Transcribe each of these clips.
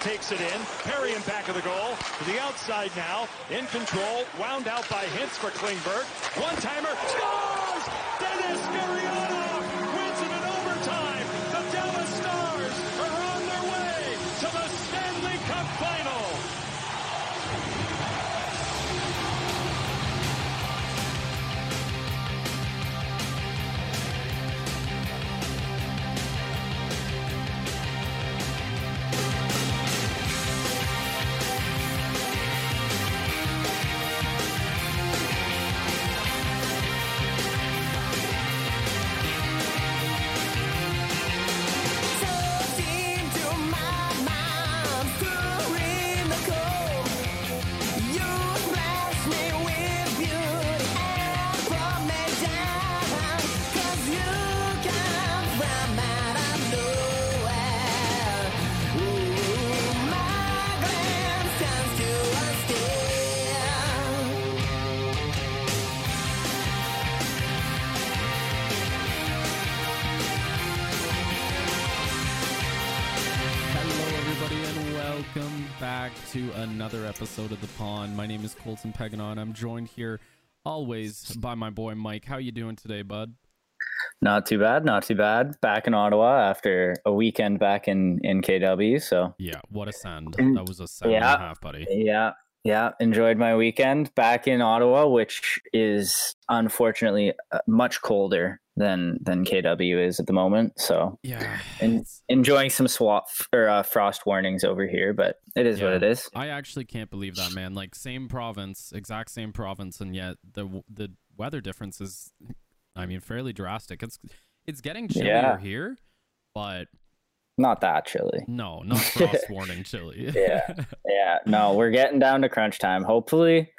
Takes it in. Perry in back of the goal. To the outside now. In control. Wound out by Hintz for Klingberg. One-timer. Scores! Dennis back to another episode of The Pond. My name is Colton Peganon. I'm joined here always by my boy Mike. How you doing today, bud? Not too bad, not too bad. Back in Ottawa after a weekend back in in KW. So Yeah, what a send. That was a seven and a half, buddy. yeah, yeah. Enjoyed my weekend back in Ottawa, which is unfortunately uh, much colder than than KW is at the moment. So Yeah. And- enjoying some swap or uh, frost warnings over here, but it is what it is. I actually can't believe that, man. Like same province, exact same province, and yet the the weather difference is, I mean, fairly drastic. It's it's getting chillier Yeah. here, but Not that chilly. no, not frost warning chilly. Yeah. Yeah, no, we're getting down to crunch time. Hopefully,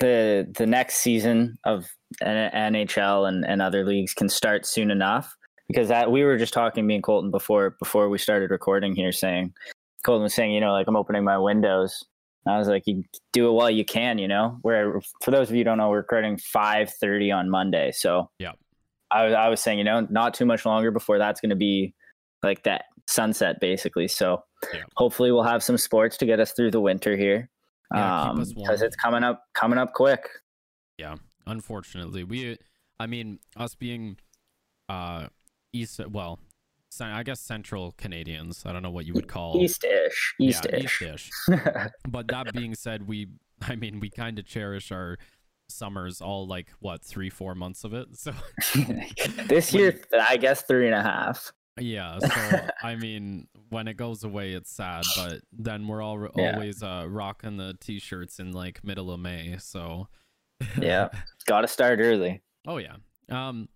the the next season of NHL and, and other leagues can start soon enough because that we were just talking me and Colton before before we started recording here, saying Colton was saying, you know, like I'm opening my windows. I was like, you do it while you can, you know. Where for those of you who don't know, we're recording 5:30 on Monday, so yeah I was I was saying, you know, not too much longer before that's going to be like that sunset, basically. So Yeah. hopefully we'll have some sports to get us through the winter here Yeah, um because it's coming up coming up quick. Yeah, unfortunately we i mean us being uh east well i guess central canadians i don't know what you would call east-ish yeah, east-ish. east-ish. but that being said we i mean we kind of cherish our summers all like what three four months of it so this year i guess three and a half yeah so i mean when it goes away it's sad but then we're all Yeah. always uh rocking the t-shirts in like middle of may so yeah gotta start early Oh yeah. Um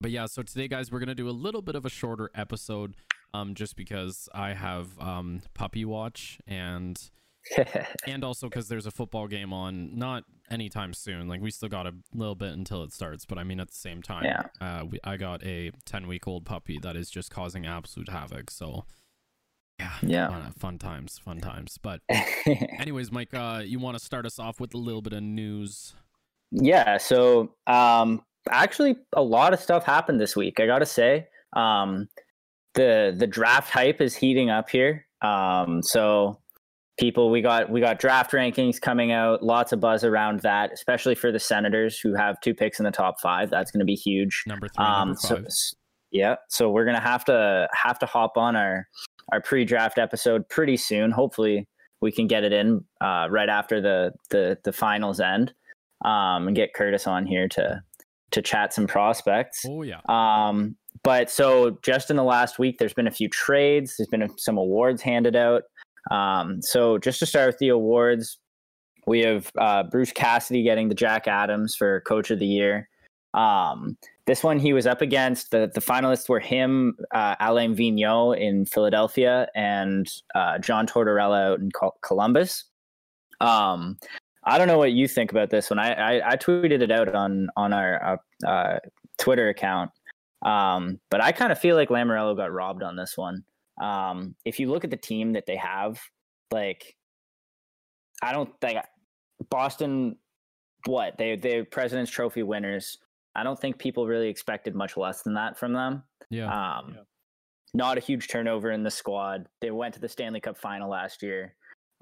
but yeah, so today guys we're to do a little bit of a shorter episode um just because I have um puppy watch and and also cuz there's a football game on not anytime soon. Like we still got a little bit until it starts, but I mean at the same time Yeah. uh we, I got a 10 week old puppy that is just causing absolute havoc. So yeah. Yeah. Fun, fun times, fun times. But anyways, Mike, uh you want to start us off with a little bit of news? yeah so um actually a lot of stuff happened this week i gotta say um the the draft hype is heating up here um so people we got we got draft rankings coming out lots of buzz around that especially for the senators who have two picks in the top five. That's going to be huge. Number 3, um number 5. so yeah so we're gonna have to have to hop on our our pre-draft episode pretty soon. Hopefully we can get it in uh, right after the the the finals end um and get curtis on here to to chat some prospects. Oh yeah. um but so just in the last week there's been a few trades. There's been a, some awards handed out um so just to start with the awards we have uh, bruce cassidy getting the jack adams for coach of the year. Um this one he was up against the the finalists were him uh, alain vigneault in philadelphia and uh, john tortorella out in columbus. Um i don't know what you think about this one. I i, I tweeted it out on on our uh, uh, twitter account. Um, but I kind of feel like Lamoriello got robbed on this one. Um, if you look at the team that they have, like, I don't think Boston, what they they President's Trophy winners. I don't think people really expected much less than that from them. Yeah. Um, Yeah. not a huge turnover in the squad. They went to the Stanley Cup final last year.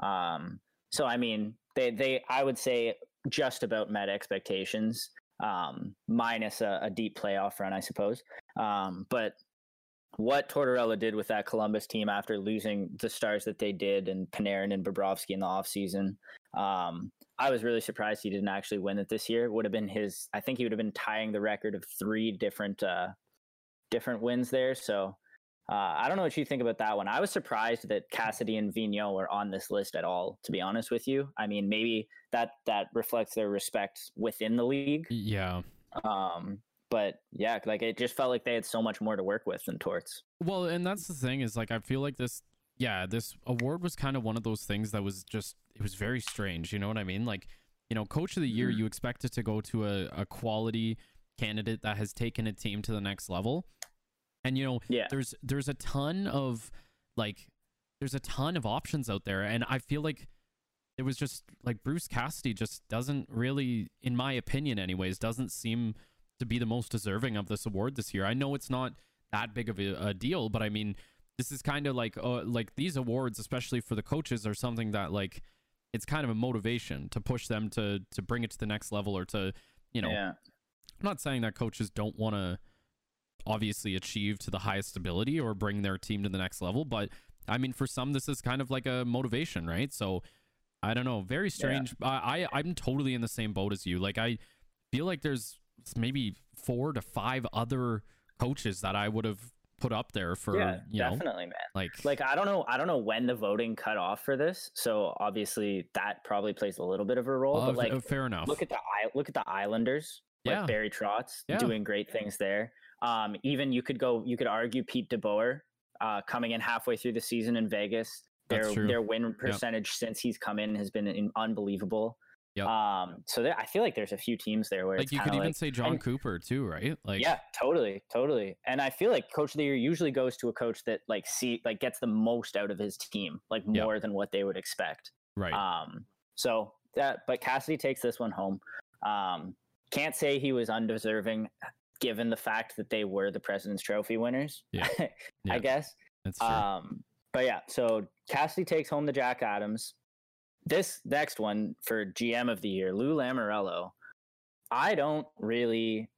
Um, so I mean, they they I would say just about met expectations, um, minus a, a, deep playoff run, I suppose. Um, but what Tortorella did with that Columbus team after losing the stars that they did and Panarin and Bobrovsky in the offseason, um, I was really surprised he didn't actually win it this year. Would have been his. I think he would have been tying the record of three different uh, different wins there. So uh, I don't know what you think about that one. I was surprised that Cassidy and Vigneault were on this list at all. To be honest with you, I mean, maybe that that reflects their respect within the league. Yeah. Um, but yeah, like it just felt like they had so much more to work with than Torts. Well, and that's the thing is like I feel like this. Yeah, this award was kind of one of those things that was just it was very strange. You know what I mean? Like, you know, coach of the year, mm-hmm. you expect it to go to a, a quality candidate that has taken a team to the next level and you know, yeah. there's there's a ton of like there's a ton of options out there and I feel like it was just like Bruce Cassidy just doesn't really in my opinion anyways doesn't seem to be the most deserving of this award this year. I know it's not that big of a, a deal, but I mean, this is kind of like uh, like these awards, especially for the coaches, are something that like it's kind of a motivation to push them to to bring it to the next level or to you know. Yeah. I'm not saying that coaches don't want to obviously achieve to the highest ability or bring their team to the next level. But I mean, for some, this is kind of like a motivation, right? So I don't know. Very strange. Yeah. I, I I'm totally in the same boat as you. Like I feel like there's maybe four to five other coaches that I would have put up there for yeah, you know, definitely man like like i don't know i don't know when the voting cut off for this so obviously that probably plays a little bit of a role uh, but like fair enough look at the look at the islanders yeah. like barry trotz yeah. doing great things there um, even you could go, you could argue Pete DeBoer uh, coming in halfway through the season in Vegas. Their their win percentage yep. since he's come in has been in, unbelievable. Yep. Um, so there, I feel like there's a few teams there where like you could even like, say Jon and, Cooper too, right? Like yeah, totally, totally. And I feel like Coach of the Year usually goes to a coach that like see like gets the most out of his team, like more yep. than what they would expect. Right. Um. So that, but Cassidy takes this one home. Um. Can't say he was undeserving given the fact that they were the President's Trophy winners. Yeah. yeah. I guess. That's true. Um, but yeah, so Cassidy takes home the Jack Adams. This next one for GM of the year, Lou Lamoriello. I don't really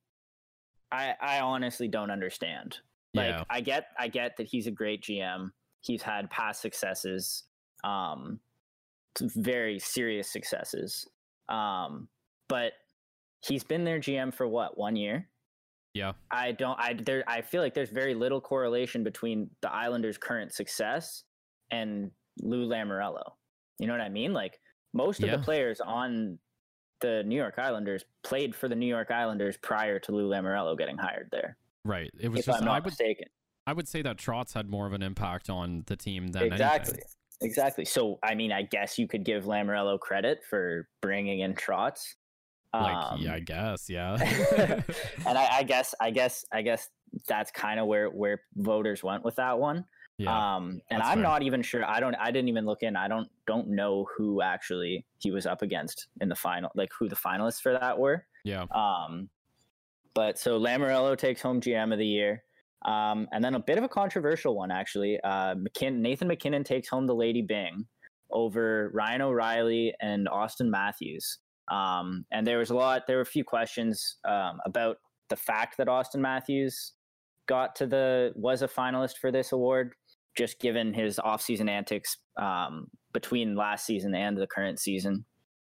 I I honestly don't understand. Like yeah. I get I get that he's a great GM. He's had past successes. Um very serious successes. Um but he's been their GM for what, one year? Yeah. I don't I there I feel like there's very little correlation between the Islanders' current success and Lou Lamoriello. You know what I mean? Like most yeah. of the players on the New York Islanders played for the New York Islanders prior to Lou Lamoriello getting hired there. Right. It was if just I'm not I would, mistaken. I would say that Trotz had more of an impact on the team than exactly. Anything. Exactly. So, I mean, I guess you could give Lamoriello credit for bringing in Trotz. Like, um, yeah, I guess, yeah. and I, I, guess, I guess, I guess that's kind of where where voters went with that one. Yeah, um, and I'm fair. not even sure. I don't. I didn't even look in. I don't don't know who actually he was up against in the final. Like who the finalists for that were. Yeah. Um, but so Lamoriello takes home GM of the year. Um, and then a bit of a controversial one actually. Uh, McKin- Nathan MacKinnon takes home the Lady Byng over Ryan O'Reilly and Auston Matthews. Um, and there was a lot, there were a few questions um, about the fact that Auston Matthews got to the, was a finalist for this award, just given his offseason antics um, between last season and the current season.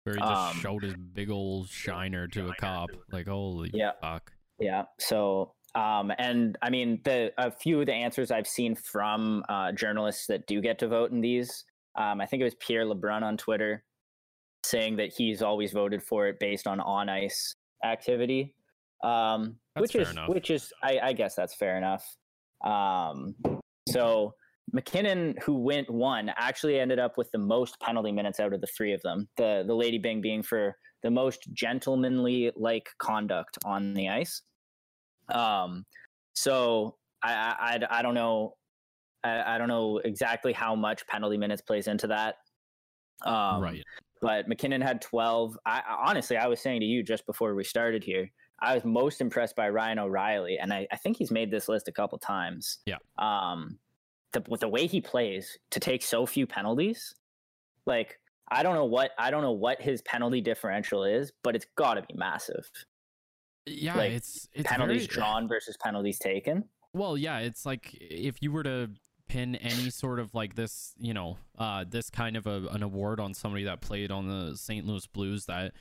Where he just um, showed his big old shiner to a cop. Like, holy yeah, fuck. Yeah. So, um, and I mean, the a few of the answers I've seen from uh, journalists that do get to vote in these, um, I think it was Pierre LeBrun on Twitter saying that he's always voted for it based on on ice activity, um, which is enough. which is I, I, guess that's fair enough. Um, so MacKinnon, who went one, actually ended up with the most penalty minutes out of the three of them. The the Lady Byng being for the most gentlemanly like conduct on the ice. Um, so I, I I don't know I, I don't know exactly how much penalty minutes plays into that. Um, right but MacKinnon had 12. I honestly, I was saying to you just before we started here, I was most impressed by Ryan O'Reilly, and I, I think he's made this list a couple times. Yeah. Um, the, with the way he plays to take so few penalties, like I don't know what I don't know what his penalty differential is, but it's got to be massive. Yeah, like, it's it's penalties very, drawn versus penalties taken. Well, yeah, it's like if you were to pin any sort of like this, you know, uh, this kind of a, an award on somebody that played on the St. Louis Blues. That,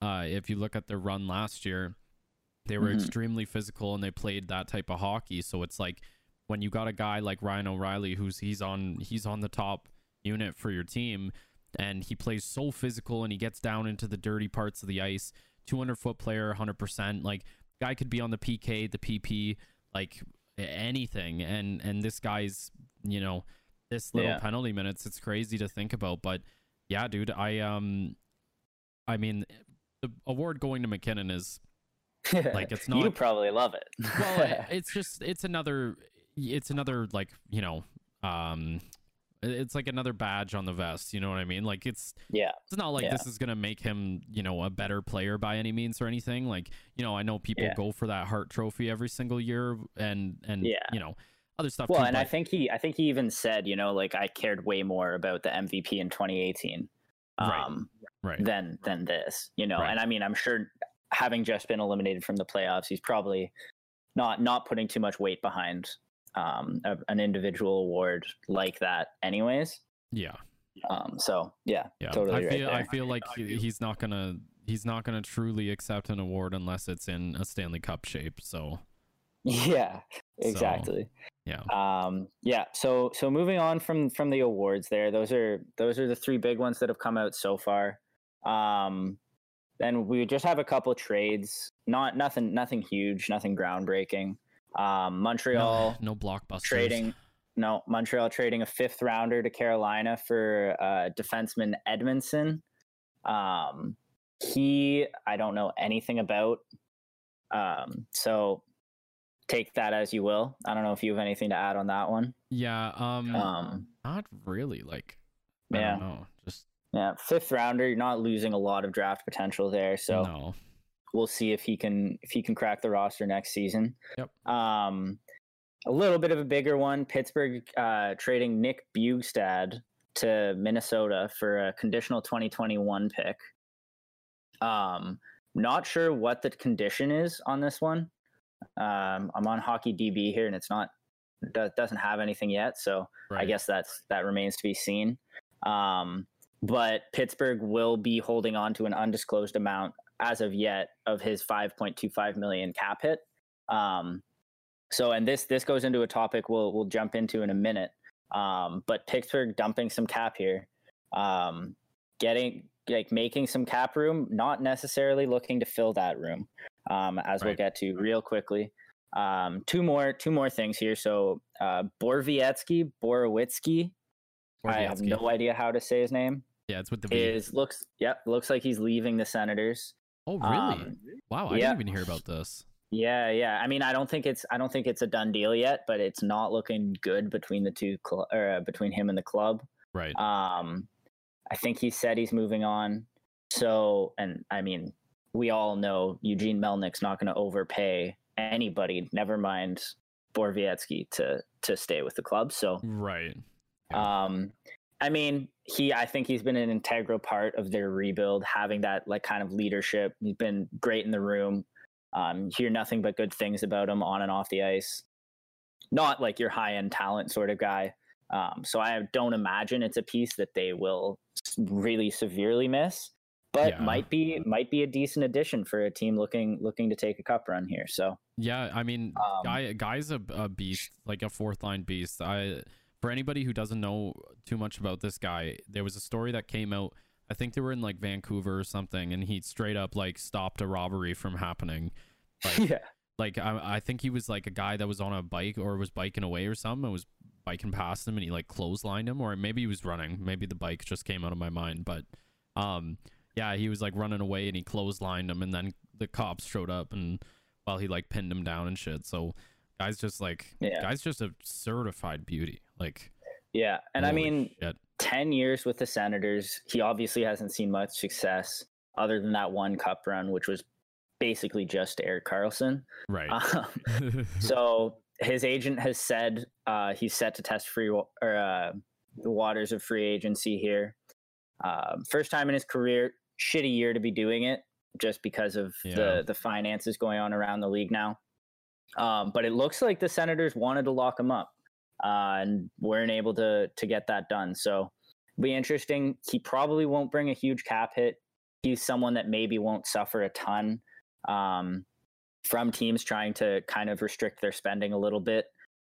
uh, if you look at their run last year, they were Mhm. extremely physical and they played that type of hockey. So it's like when you got a guy like Ryan O'Reilly, who's he's on he's on the top unit for your team, and he plays so physical and he gets down into the dirty parts of the ice. 200 foot player, 100%. Like guy could be on the PK, the PP, like anything and and this guy's you know this little Yeah. penalty minutes it's crazy to think about but yeah dude i um i mean the award going to mackinnon is Like, it's not you probably love it. well it's just it's another it's another like you know um it's like another badge on the vest you know what i mean like it's yeah, it's not like Yeah. this is gonna make him, you know, a better player by any means or anything. Like, you know, I know people Yeah. go for that Hart Trophy every single year, and and Yeah. you know, other stuff. well, too, and I think he I think he even said, you know, like I cared way more about the MVP in 2018 Right. um, right, than than this, you know. Right. And I mean, I'm sure having just been eliminated from the playoffs, he's probably not not putting too much weight behind um, a, an individual award like that, anyways. yeah, Um, so yeah, yeah. totally I right feel I there. feel like he- he's not gonna he's not gonna truly accept an award unless it's in a Stanley Cup shape. So yeah, exactly. yeah, um yeah so so moving on from from the awards there those are those are the three big ones that have come out so far um then we just have a couple trades not nothing nothing huge nothing groundbreaking um montreal no, no blockbusters. trading no montreal trading a fifth rounder to carolina for uh defenseman edmundson um he i don't know anything about um so take that as you will i don't know if you have anything to add on that one Yeah, um, um not really. Like, I yeah don't know. Just yeah fifth rounder you're not losing a lot of draft potential there so no. We'll see if he can if he can crack the roster next season. Yep. Um, a little bit of a bigger one: Pittsburgh uh, trading Nick Bjugstad to Minnesota for a conditional 2021 pick. Um, not sure what the condition is on this one. Um, I'm on Hockey DB here, and it's not do- doesn't have anything yet, so I guess that's that remains to be seen. Um, but Pittsburgh will be holding on to an undisclosed amount as of yet of his 5.25 million cap hit. Um, so, and this this goes into a topic we'll we'll jump into in a minute. Um, but Pittsburgh dumping some cap here, um, getting like making some cap room, not necessarily looking to fill that room, um, as we'll get to real quickly. Um, two more two more things here. So uh, Borowiecki, I have no idea how to say his name. Yeah, it's with the V. Is looks yep looks like he's leaving the Senators. Oh, really? Um, wow, I yeah. didn't even hear about this. Yeah, yeah. I mean, I don't think it's I don't think it's a done deal yet, but it's not looking good between the two cl- or uh, between him and the club. Right. Um, I think he said he's moving on. So, and I mean, we all know Eugene Melnyk's not going to overpay anybody. Never mind Borowiecki to to stay with the club. So, right. Yeah. um, I mean, he I think he's been an integral part of their rebuild, having that like kind of leadership. He's been great in the room. Um, hear nothing but good things about him on and off the ice. Not like your high end talent sort of guy. Um, so I don't imagine it's a piece that they will really severely miss, but Yeah. might be might be a decent addition for a team looking looking to take a cup run here. So Yeah, I mean, Um, guy guy's a, a beast, like a fourth line beast. I for anybody who doesn't know too much about this guy, there was a story that came out. I think they were in like Vancouver or something, and he straight up like stopped a robbery from happening. Like, yeah, like I, I think he was like a guy that was on a bike or was biking away or something. and was biking past him, and he like clotheslined him, or maybe he was running. Maybe the bike just came out of my mind, but um, yeah, he was like running away, and he clotheslined him, and then the cops showed up, and while he like pinned him down and shit. So guy's just like Yeah. guy's just a certified beauty. Like yeah, and I mean, shit. 10 years with the Senators. He obviously hasn't seen much success other than that one cup run, which was basically just Erik Karlsson. Right. Um, so his agent has said uh, he's set to test free or uh, the waters of free agency here. Um, first time in his career, shitty year to be doing it, just because of Yeah. the the finances going on around the league now. Um, but it looks like the Senators wanted to lock him up uh, and weren't able to to get that done. So it'll be interesting. He probably won't bring a huge cap hit. He's someone that maybe won't suffer a ton um, from teams trying to kind of restrict their spending a little bit.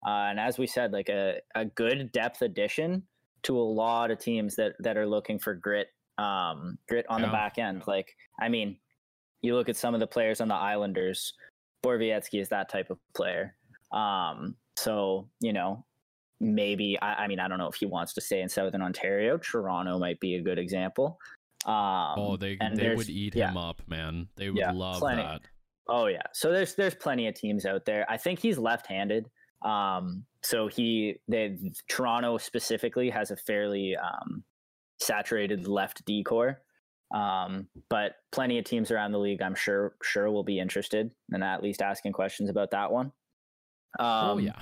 Uh, and as we said, like a, a good depth addition to a lot of teams that that are looking for grit, um, grit on the back end. Like, I mean, you look at some of the players on the Islanders. Borowiecki is that type of player. Um, so you know, maybe I, I mean I don't know if he wants to stay in Southern Ontario. Toronto might be a good example. Um, oh, they they would eat yeah. him up, man. They would Yeah, love plenty. that. Oh yeah. So there's there's plenty of teams out there. I think he's left-handed. Um, so he they Toronto specifically has a fairly um, saturated left decor. Um, but plenty of teams around the league, I'm sure sure will be interested and at least asking questions about that one. Um, oh yeah.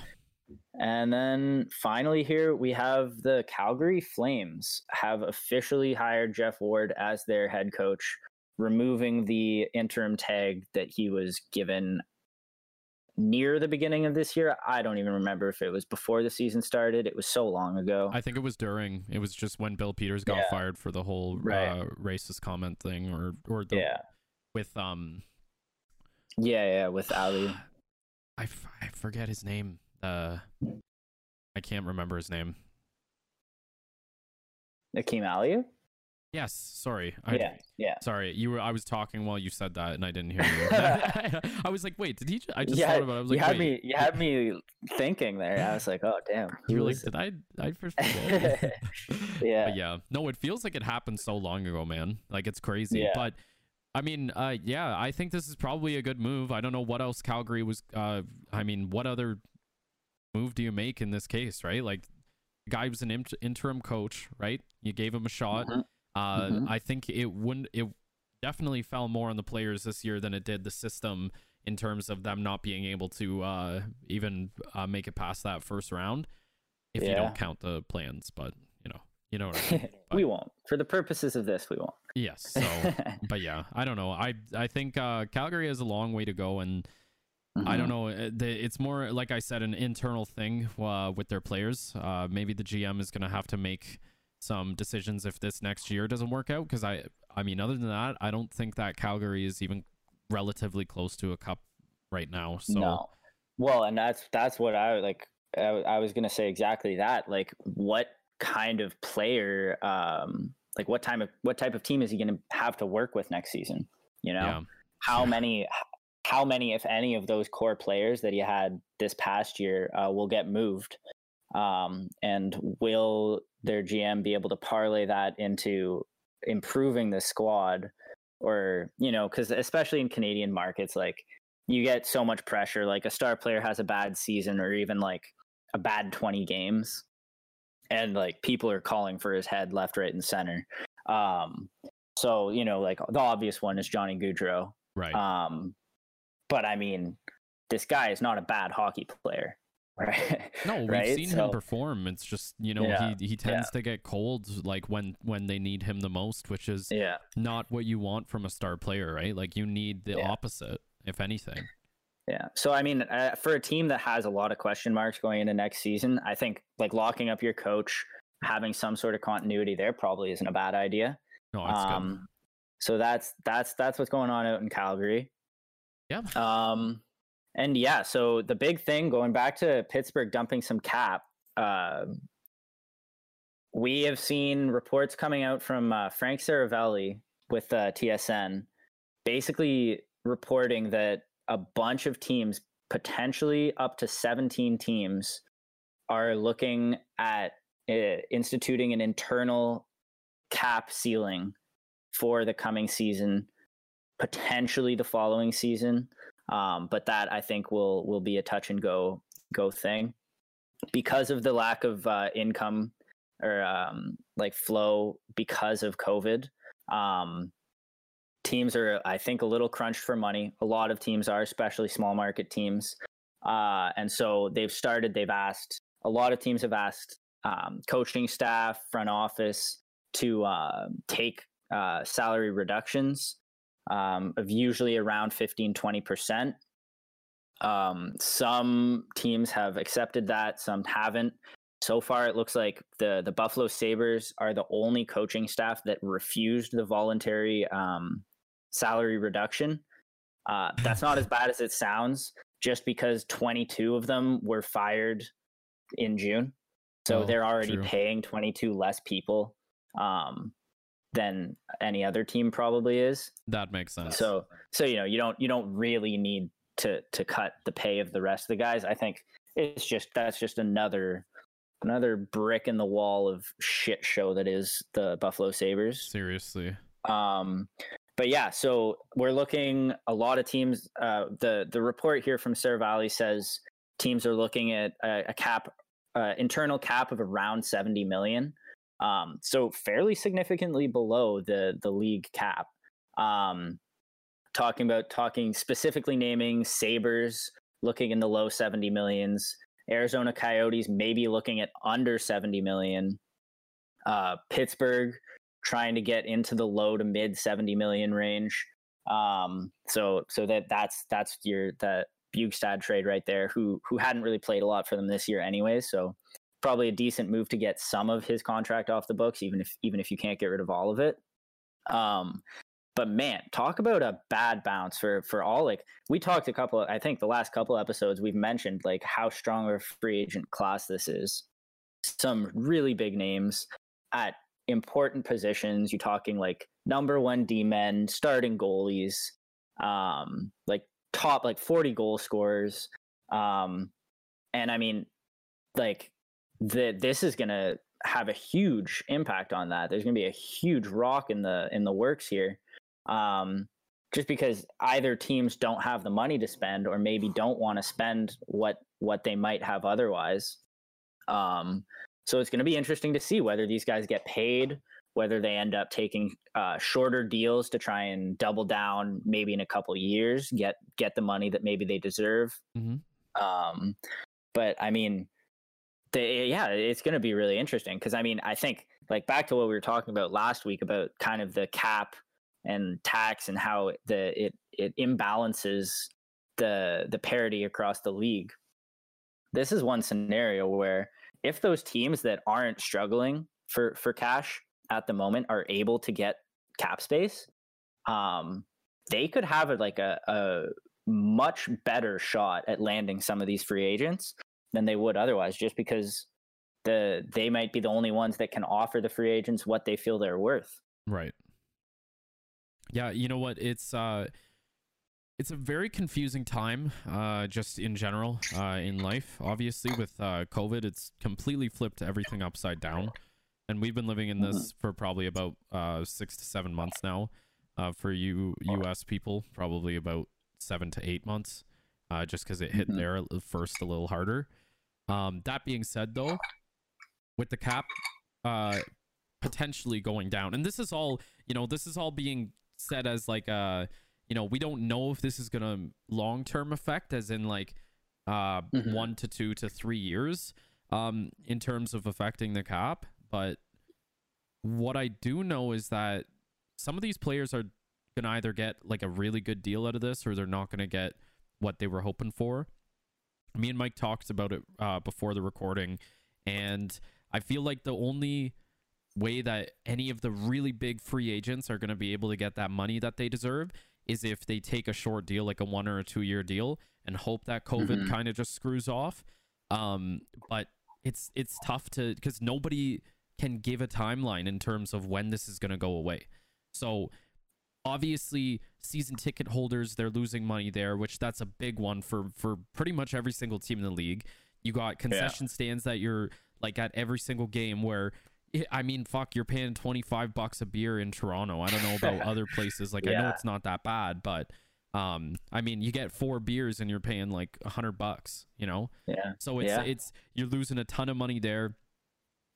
and then finally, here we have the Calgary Flames have officially hired Geoff Ward as their head coach, removing the interim tag that he was given near the beginning of this year. I don't even remember if it was before the season started. It was so long ago. I think it was during. It was just when Bill Peters got Yeah. fired for the whole Right. uh, racist comment thing, or or the yeah. with um Yeah, yeah, with Ali. I, f- I forget his name. Uh, I can't remember his name. Akim Aliu? Yes, sorry. I, Yeah, yeah. Sorry, you were. I was talking while you said that, and I didn't hear you. I was like, "Wait, did he?" ju- I just You thought about. it. I was like, you had "Wait." me you had me thinking there. I was like, oh damn. You were like, "Did I? I first forget?" Yeah. But yeah. No, it feels like it happened so long ago, man. Like it's crazy. Yeah. But I mean, uh, yeah, I think this is probably a good move. I don't know what else Calgary was. Uh, I mean, what other move do you make in this case, right? Like, guy was an int- interim coach, right? You gave him a shot. Mhm. Uh, Mhm. I think it wouldn't. It definitely fell more on the players this year than it did the system in terms of them not being able to uh, even uh, make it past that first round. If you don't count the plans, but you know, you know what I mean. we won't. For the purposes of this, we won't. Yes. So, but yeah, I don't know. I I think uh, Calgary has a long way to go, and I don't Mhm. know. uh, it's more like I said, an internal thing uh, with their players. Uh, maybe the GM is going to have to make some decisions if this next year doesn't work out. Because I, I mean, other than that, I don't think that Calgary is even relatively close to a cup right now. So no. Well, and that's that's what I like. I, I was gonna say exactly that. Like, what kind of player? Um, like, what time of what type of team is he gonna have to work with next season? You know, yeah, how many, how many, if any, of those core players that he had this past year uh, will get moved? Um, and will their GM be able to parlay that into improving the squad? Or, you know, because especially in Canadian markets, like you get so much pressure. Like a star player has a bad season or even like a bad 20 games, and like people are calling for his head left, right, and center. Um, so, you know, like the obvious one is Johnny Gaudreau. right. Um, but I mean, this guy is not a bad hockey player, right? No, we've right? seen So- him perform. It's just you know Yeah, he he tends to get cold like when when they need him the most, which is Yeah, not what you want from a star player, right? Like you need the Yeah. opposite, if anything. yeah. So I mean, uh, for a team that has a lot of question marks going into next season, I think like locking up your coach, having some sort of continuity there probably isn't a bad idea. No, good. Um, so that's that's that's what's going on out in Calgary. Yeah. Um, and yeah, so the big thing going back to Pittsburgh dumping some cap. Uh, we have seen reports coming out from uh, Frank Seravalli with uh, TSN, basically reporting that a bunch of teams, potentially up to 17 teams, are looking at uh, instituting an internal cap ceiling for the coming season, potentially the following season. Um, but that I think will will be a touch and go go thing because of the lack of uh, income or um, like flow because of COVID. Um, teams are, I think, a little crunched for money. A lot of teams are, especially small market teams. Uh, and so they've started, they've asked, a lot of teams have asked um, coaching staff, front office to uh, take uh, salary reductions um, of usually around 15, 20%. Um, some teams have accepted that, some haven't. So far, it looks like the the Buffalo Sabres are the only coaching staff that refused the voluntary um, salary reduction. Uh, that's not as bad as it sounds, just because 22 of them were fired in June. So oh, they're already true. paying 22 less people um, than any other team probably is. That makes sense. So so you know you don't you don't really need to to cut the pay of the rest of the guys. I think it's just that's just another another brick in the wall of shit show that is the Buffalo Sabres. Seriously. Um, but yeah, so we're looking a lot of teams. Uh, the the report here from Seravalli says teams are looking at a, a cap, uh, internal cap of around seventy million. Um, so fairly significantly below the the league cap. Um, talking about talking specifically naming Sabres looking in the low seventy millions. Arizona Coyotes maybe looking at under 70 million. Uh, Pittsburgh trying to get into the low to mid 70 million range. Um, so so that that's that's your that Bjugstad trade right there, who who hadn't really played a lot for them this year anyway. So probably a decent move to get some of his contract off the books, even if even if you can't get rid of all of it. Um, but man, talk about a bad bounce for for all like we talked a couple of, I think the last couple episodes we've mentioned like how strong of a free agent class this is. Some really big names at important positions. You're talking like number one D men, starting goalies, um, like top like 40 goal scorers. Um, and I mean, like the this is gonna have a huge impact on that. There's gonna be a huge rock in the in the works here um, just because either teams don't have the money to spend or maybe don't want to spend what what they might have otherwise. Um, so it's going to be interesting to see whether these guys get paid, whether they end up taking uh, shorter deals to try and double down, maybe in a couple years, get get the money that maybe they deserve. Mm-hmm. Um, but I mean, the, yeah, it's going to be really interesting because I mean, I think like back to what we were talking about last week about kind of the cap and tax and how the it it imbalances the the parity across the league. This is one scenario where if those teams that aren't struggling for for cash at the moment are able to get cap space, um, they could have a, like a, a much better shot at landing some of these free agents than they would otherwise, just because the they might be the only ones that can offer the free agents what they feel they're worth. Right. Yeah, you know what? It's uh it's a very confusing time uh just in general uh in life. Obviously with uh COVID, it's completely flipped everything upside down. And we've been living in this mm-hmm. for probably about uh 6 to 7 months now. Uh for you US people, probably about 7 to 8 months. Uh just cuz it hit mm-hmm. there first a little harder. Um that being said though, with the cap uh potentially going down. And this is all, you know, this is all being said as like a you know we don't know if this is gonna long term effect as in like uh mm-hmm. one to two to three years um in terms of affecting the cap but what i do know is that some of these players are gonna either get like a really good deal out of this or they're not gonna get what they were hoping for me and mike talked about it uh before the recording and i feel like the only way that any of the really big free agents are going to be able to get that money that they deserve is if they take a short deal, like a one or a two year deal, and hope that COVID mm-hmm. kind of just screws off. Um, but it's it's tough to because nobody can give a timeline in terms of when this is going to go away. So obviously, season ticket holders they're losing money there, which that's a big one for for pretty much every single team in the league. You got concession yeah. stands that you're like at every single game where I mean, fuck, you're paying 25 bucks a beer in Toronto. I don't know about other places. Like, yeah. I know it's not that bad, but um, I mean, you get four beers and you're paying like a hundred bucks, you know? Yeah. So it's, yeah. it's, you're losing a ton of money there.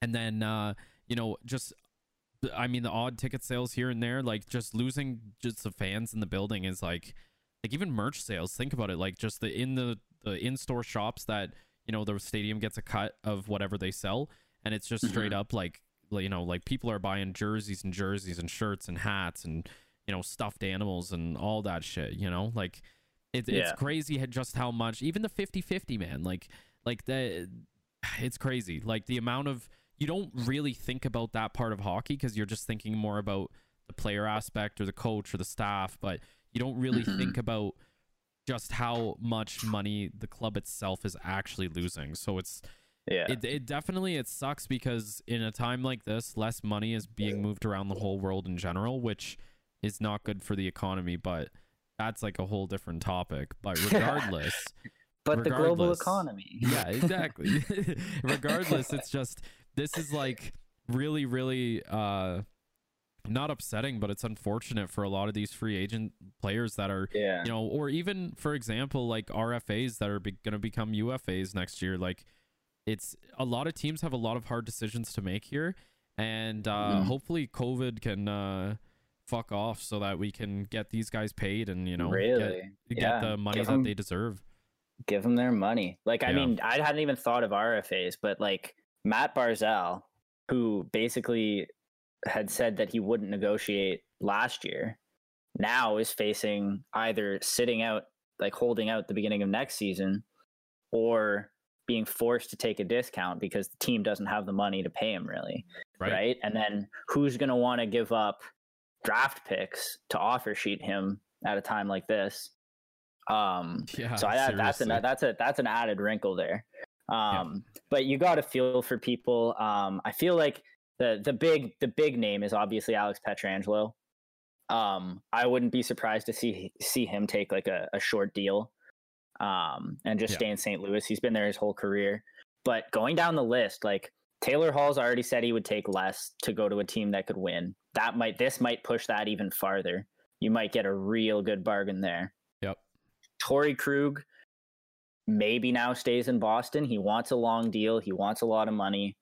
And then, uh, you know, just I mean, the odd ticket sales here and there, like just losing just the fans in the building is like, like even merch sales. Think about it, like just the in the the in store shops that you know the stadium gets a cut of whatever they sell, and it's just straight Mhm. up like you know like people are buying jerseys and jerseys and shirts and hats and you know stuffed animals and all that shit. You know, like it, it's Yeah. crazy just how much even the 50-50 man like like the it's crazy like the amount of you don't really think about that part of hockey because you're just thinking more about the player aspect or the coach or the staff but you don't really Mhm. think about just how much money the club itself is actually losing so it's Yeah. it, it definitely it sucks because in a time like this less money is being moved around the whole world in general which is not good for the economy but that's like a whole different topic but regardless but the global economy. yeah exactly regardless it's just this is like really really uh not upsetting but it's unfortunate for a lot of these free agent players that are Yeah. you know or even for example like rfas that are be- going to become ufas next year like it's a lot of teams have a lot of hard decisions to make here and uh Mhm. hopefully covid can uh fuck off so that we can get these guys paid and you know really? get, Yeah. get the money Give that them- they deserve give them their money. Like, I Yeah. mean, I hadn't even thought of RFAs, but like Matt Barzal, who basically had said that he wouldn't negotiate last year, now is facing either sitting out, like holding out the beginning of next season, or being forced to take a discount because the team doesn't have the money to pay him really. right, right? And then who's going to want to give up draft picks to offer sheet him at a time like this? Um, yeah so I, that's an that's a that's an added wrinkle there. Um, But you got a feel for people. Um, I feel like the the big the big name is obviously Alex Pietrangelo. Um, I wouldn't be surprised to see see him take like a, a short deal, um, and just Yeah. stay in St. Louis. He's been there his whole career. But going down the list, like Taylor Hall's already said he would take less to go to a team that could win. That might this might push that even farther. You might get a real good bargain there. Yep. Torey Krug maybe now stays in Boston. He wants a long deal. He wants a lot of money.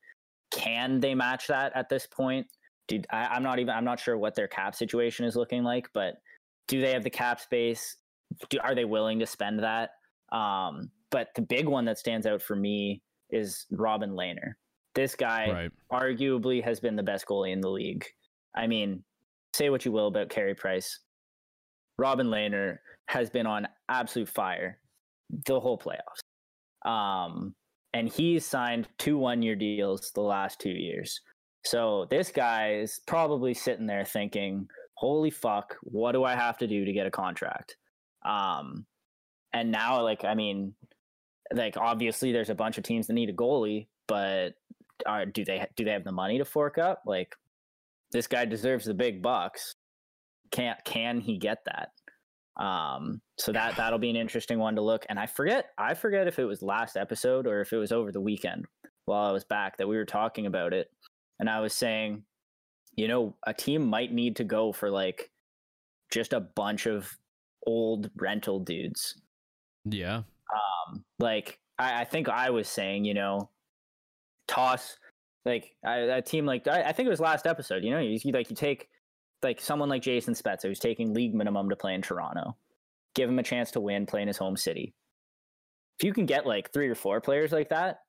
Can they match that at this point? Did I, I'm not even I'm not sure what their cap situation is looking like, but do they have the cap space? Do, are they willing to spend that? Um, but the big one that stands out for me is Robin Lehner. This guy right arguably has been the best goalie in the league. I mean, say what you will about Carey Price. Robin Lehner has been on absolute fire the whole playoffs. Um, and he's signed two one year deals the last two years. So this guy is probably sitting there thinking, holy fuck, what do I have to do to get a contract? Um, and now, like, I mean, like obviously there's a bunch of teams that need a goalie, but are do they do they have the money to fork up? Like, this guy deserves the big bucks. Can't can he get that? Um, so that that'll be an interesting one to look. And I forget I forget if it was last episode or if it was over the weekend while I was back that we were talking about it, and I was saying, you know, a team might need to go for like just a bunch of old rental dudes. Yeah. Um like I, I think i was saying you know toss like a, a team like I, I think it was last episode you know you, you like you take like someone like jason spezza who's taking league minimum to play in toronto give him a chance to win play in his home city if you can get like three or four players like that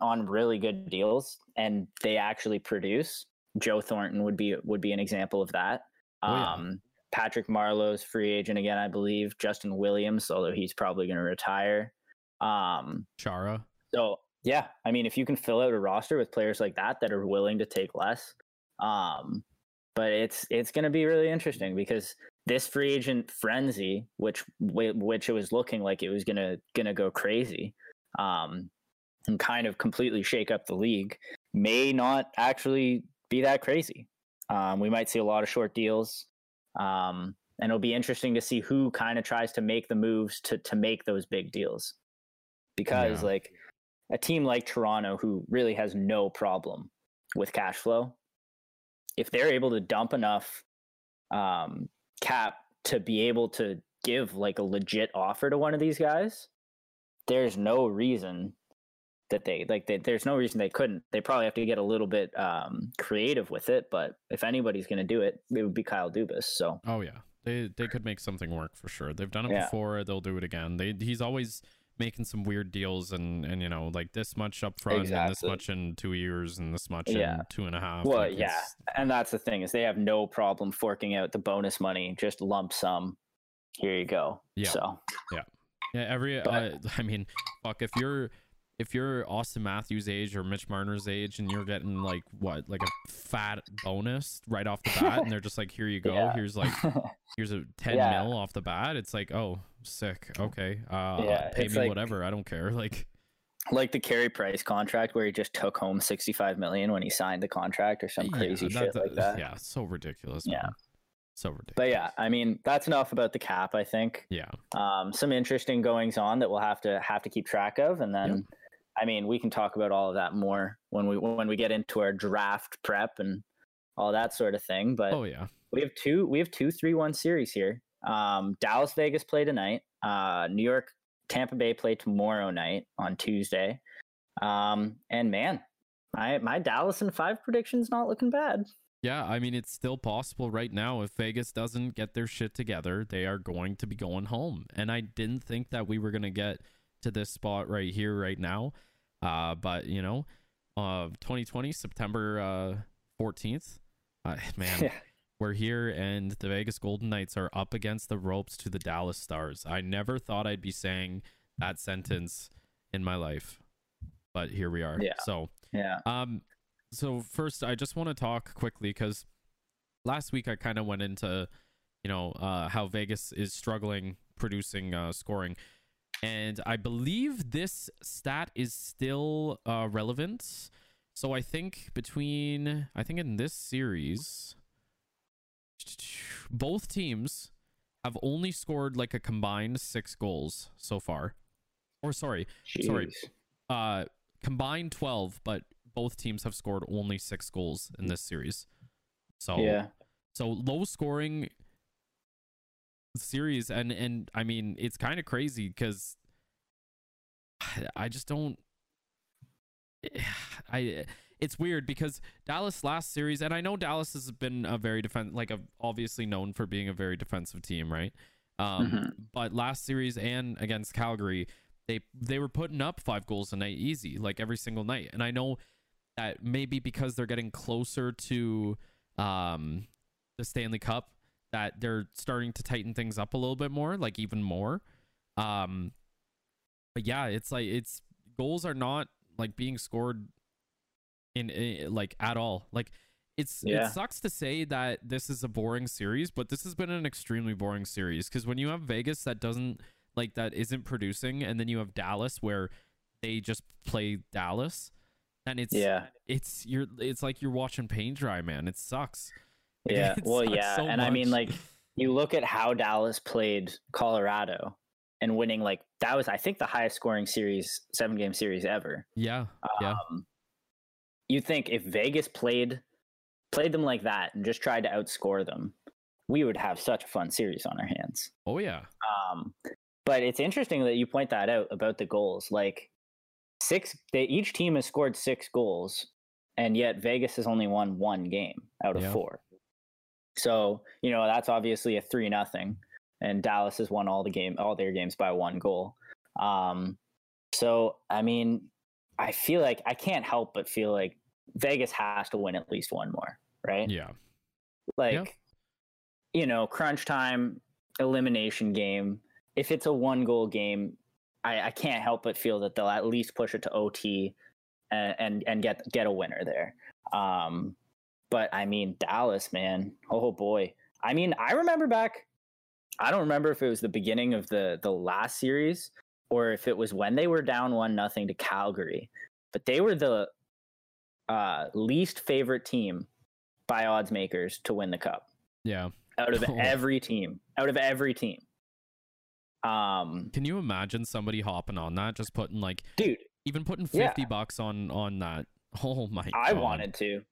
on really good deals and they actually produce joe thornton would be would be an example of that Oh, yeah. um Patrick Marleau's free agent again, I believe. Justin Williams, although he's probably going to retire. Um, chara so yeah, I mean, if you can fill out a roster with players like that that are willing to take less, um, but it's it's going to be really interesting because this free agent frenzy, which which it was looking like it was gonna gonna go crazy, um, and kind of completely shake up the league, may not actually be that crazy. Um, we might see a lot of short deals, um, and it'll be interesting to see who kind of tries to make the moves to to make those big deals, because Yeah. like a team like Toronto, who really has no problem with cash flow, if they're able to dump enough um, cap to be able to give like a legit offer to one of these guys, there's no reason that they like. They, there's no reason they couldn't. They probably have to get a little bit um, creative with it. But if anybody's going to do it, it would be Kyle Dubas. So Oh yeah, they they could make something work for sure. They've done it Yeah. before. They'll do it again. They he's always making some weird deals and and you know like this much up front and this much in two years and this much Yeah. in two and a half. Well, Like, yeah, and that's the thing is they have no problem forking out the bonus money, just lump sum. Here you go. Yeah. So Yeah, every. But- uh, I mean, fuck. If you're if you're Auston Matthews' age or Mitch Marner's age, and you're getting like what, like a fat bonus right off the bat, and they're just like, here you go, Yeah. here's like here's a ten Yeah. mil off the bat. It's like, oh, sick. Okay, uh, Yeah, pay me like- whatever. I don't care. Like, like the Carey Price contract where he just took home sixty five million when he signed the contract or some crazy that- shit that- like that. Yeah, so ridiculous. Yeah. man. so ridiculous. But yeah, I mean that's enough about the cap. I think yeah, um, some interesting goings on that we'll have to have to keep track of, and then I mean we can talk about all of that more when we when we get into our draft prep and all that sort of thing. But oh yeah, we have two we have two three one series here. Um, Dallas Vegas play tonight. Uh, New York Tampa Bay play tomorrow night on Tuesday. Um, and man, my my Dallas and five predictions not looking bad. yeah. I mean, it's still possible right now. If Vegas doesn't get their shit together, they are going to be going home. And I didn't think that we were gonna get to this spot right here, right now. Uh, but you know, uh, 2020 September uh 14th. Uh, man, Yeah. we're here, and the Vegas Golden Knights are up against the ropes to the Dallas Stars. I never thought I'd be saying that sentence in my life, but here we are. Yeah. So. Yeah, Um, so first, I just want to talk quickly because last week I kind of went into, you know, uh, how Vegas is struggling producing uh, scoring, and I believe this stat is still uh, relevant. So I think between, I think in this series, both teams have only scored like a combined six goals so far. Or sorry, Sorry. Uh combined 12 but both teams have scored only six goals in this series so Yeah, so low scoring series and and i mean it's kind of crazy because i just don't i it's weird because dallas last series and i know dallas has been a very defense like a, obviously known for being a very defensive team right um Mhm. but last series and against calgary they they were putting up five goals a night easy like every single night and i know that maybe because they're getting closer to um the stanley cup that they're starting to tighten things up a little bit more like even more. Um but yeah it's like it's goals are not like being scored in, in like at all. Like it's Yeah. it sucks to say that this is a boring series but this has been an extremely boring series because when you have vegas that doesn't like that isn't producing and then you have dallas where they just play dallas and it's yeah, it's you're it's like you're watching paint dry man. It sucks yeah. it Well, yeah, so and I mean, like, you look at how Dallas played Colorado and winning like that was I think the highest scoring series seven game series ever. yeah yeah Um, you think if Vegas played played them like that and just tried to outscore them, we would have such a fun series on our hands. oh yeah Um, but it's interesting that you point that out about the goals. Like six, they, each team has scored six goals, and yet Vegas has only won one game out of Yeah. four. So you know that's obviously a three nothing, and Dallas has won all the game, all their games by one goal. Um, so I mean, I feel like I can't help but feel like Vegas has to win at least one more, right? yeah like you know crunch time elimination game if it's a one goal game I, I can't help but feel that they'll at least push it to ot and and, and get get a winner there um but i mean dallas man oh boy i mean i remember back i don't remember if it was the beginning of the the last series or if it was when they were down one nothing to calgary but they were the uh least favorite team by odds makers to win the cup yeah out of every team out of every team um Can you imagine somebody hopping on that, just putting like dude even putting Yeah. fifty bucks on on that? Oh my! i God. wanted to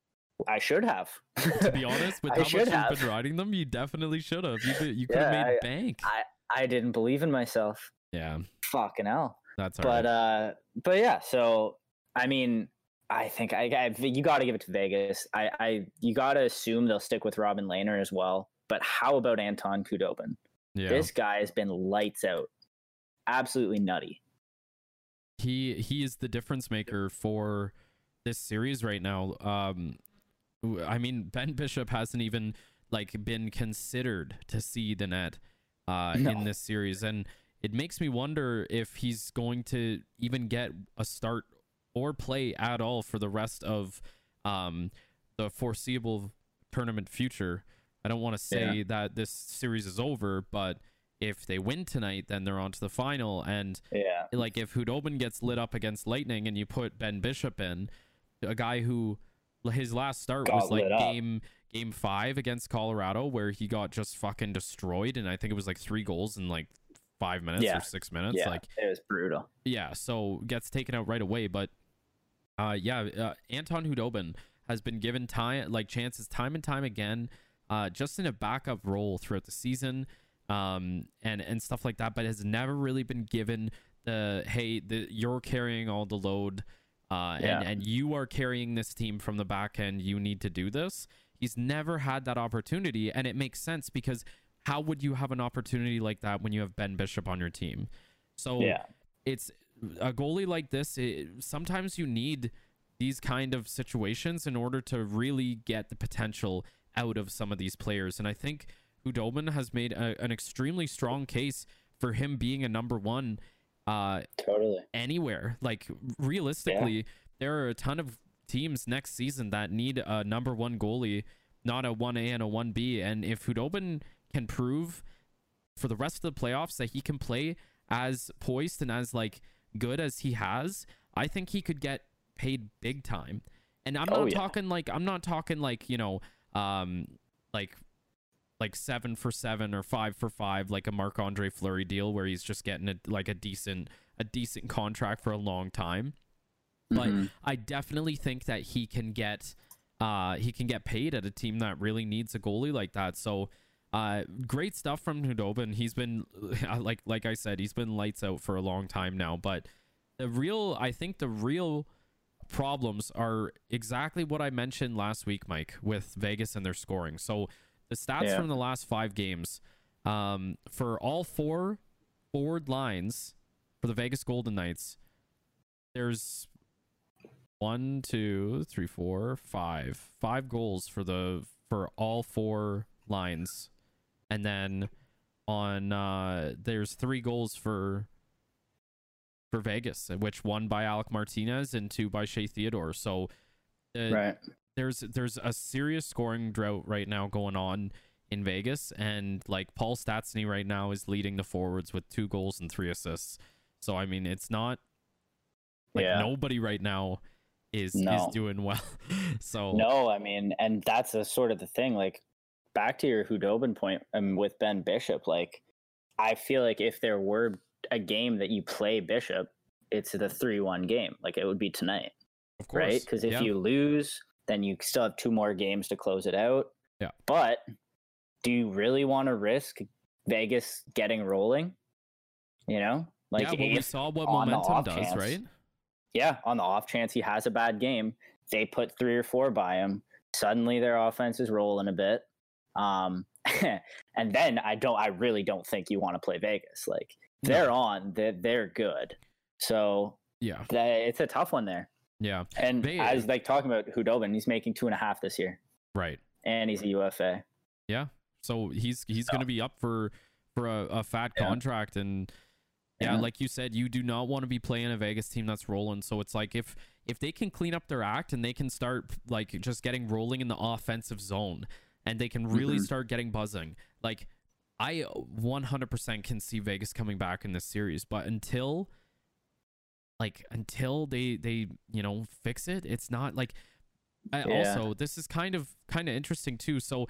i should have To be honest, with how much you've have. been riding them, you definitely should have. You could, you could have made I- bank. i I didn't believe in myself yeah, fucking hell that's all but right. uh but yeah so I mean, I think I, I you got to give it to Vegas. I, I you got to assume they'll stick with Robin Lehner as well. But how about Anton Khudobin? Yeah. This guy has been lights out, absolutely nutty. he he is the difference maker for this series right now. Um, I mean, Ben Bishop hasn't even like been considered to see the net uh, No. in this series, and it makes me wonder if he's going to even get a start or play at all for the rest of um, the foreseeable tournament future. I don't want to say Yeah. that this series is over, but if they win tonight, then they're on to the final, and Yeah, like if Khudobin gets lit up against Lightning and you put Ben Bishop in, a guy who his last start Got was like game game five against Colorado where he got just fucking destroyed and I think it was like three goals in like five minutes Yeah. or six minutes. yeah, Like it was brutal. yeah, so gets taken out right away. But uh, yeah, uh, Anton Khudobin has been given time, like chances, time and time again, uh, just in a backup role throughout the season, um, and and stuff like that. But has never really been given the hey, the you're carrying all the load, uh, Yeah. and and you are carrying this team from the back end. You need to do this. He's never had that opportunity, and it makes sense because how would you have an opportunity like that when you have Ben Bishop on your team? So Yeah, it's a goalie like this it, sometimes you need these kind of situations in order to really get the potential out of some of these players and i think Khudobin has made a, an extremely strong case for him being a number one uh totally. anywhere like realistically there are a ton of teams next season that need a number one goalie not a 1a and a 1b and if Khudobin can prove for the rest of the playoffs that he can play as poised and as like good as he has, I think he could get paid big time. And I'm not Oh, yeah. talking like I'm not talking like, you know, um like like 7 for 7 or 5 for 5 like a Marc-Andre Fleury deal where he's just getting a like a decent a decent contract for a long time. But Mhm. I definitely think that he can get uh he can get paid at a team that really needs a goalie like that. So uh great stuff from Khudobin. He's been like like I said, he's been lights out for a long time now, but the real I think the real problems are exactly what I mentioned last week, Mike, with Vegas and their scoring. So the stats Yeah. from the last 5 games um for all four forward lines for the Vegas Golden Knights there's one, two, three, four, five, five goals for the for all four lines, and then on uh there's three goals for for Vegas, which one by Alec Martinez and two by Shea Theodore. So uh, right. There's there's a serious scoring drought right now going on in Vegas, and like Paul Stastny right now is leading the forwards with two goals and three assists. So I mean, it's not like Yeah. nobody right now is is doing well. so No, I mean, and that's a sort of the thing. Like back to your Khudobin point um, with Ben Bishop, like I feel like if there were a game that you play Bishop, it's the three-one game. Like it would be tonight, of course, right? Because if yeah. you lose, then you still have two more games to close it out. Yeah. But do you really want to risk Vegas getting rolling? You know, like yeah, well, we saw what momentum does, chance, right? yeah, on the off chance he has a bad game, they put three or four by him. Suddenly their offense is rolling a bit. Um, and then I don't, I really don't think you want to play Vegas. Like No. they're on, they're, they're good. So Yeah, that, it's a tough one there. Yeah, And They- as like talking about Khudobin, he's making two and a half this year, right. and he's a UFA. Yeah, so he's he's So- going to be up for for a, a fat Yeah. contract, and yeah, Yeah. like you said, you do not want to be playing a Vegas team that's rolling. So it's like if if they can clean up their act and they can start like just getting rolling in the offensive zone, and they can really Mhm. start getting buzzing, like I 100% can see Vegas coming back in this series, but until like until they they you know fix it, it's not like. I, Yeah. Also, this is kind of kind of interesting too. So,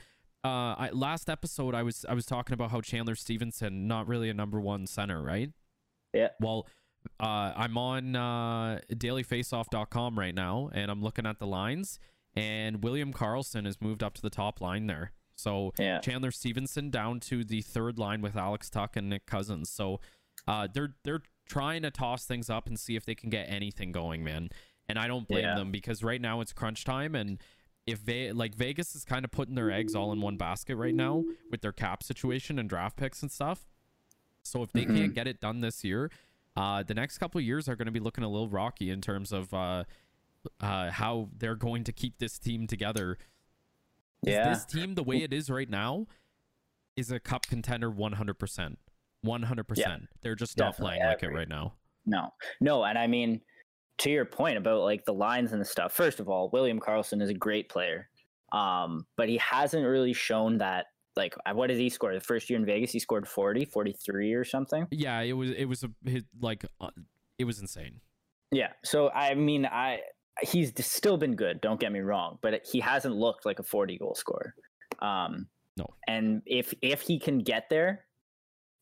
uh, I, last episode I was I was talking about how Chandler Stephenson not really a number one center, right? Yeah. Well, uh, I'm on uh, dailyfaceoff.com right now, and I'm looking at the lines, and William Karlsson has moved up to the top line there. So Yeah. Chandler Stephenson down to the third line with Alex Tuch and Nick Cousins. So uh, they're they're trying to toss things up and see if they can get anything going, man. and I don't blame Yeah. them because right now it's crunch time and if they like Vegas is kind of putting their eggs all in one basket right now with their cap situation and draft picks and stuff. So if they Mhm. can't get it done this year, uh, the next couple of years are going to be looking a little rocky in terms of uh, uh, how they're going to keep this team together. Yeah. This team, the way it is right now, is a cup contender 100%. 100%. They're just not playing like it right now. No, no, and I mean, to your point about like the lines and the stuff. First of all, William Karlsson is a great player, um, but he hasn't really shown that. Like, uh, what did he score? The first year in Vegas, he scored 40, 43 or something. Yeah, it was it was a hit, like uh, it was insane. Yeah. So I mean, I he's still been good. Don't get me wrong, but he hasn't looked like a 40 goal scorer. Um, No. And if if he can get there,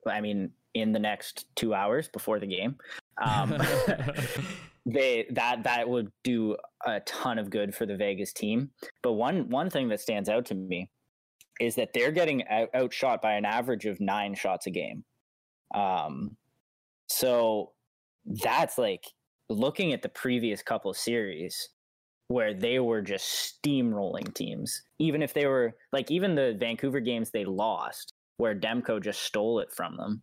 I mean, in the next two hours before the game, um, they that that would do a ton of good for the Vegas team. But one one thing that stands out to me is that they're getting out, outshot by an average of nine shots a game. Um, so that's like looking at the previous couple series where they were just steamrolling teams. Even if they were like even the Vancouver games they lost, where Demko just stole it from them,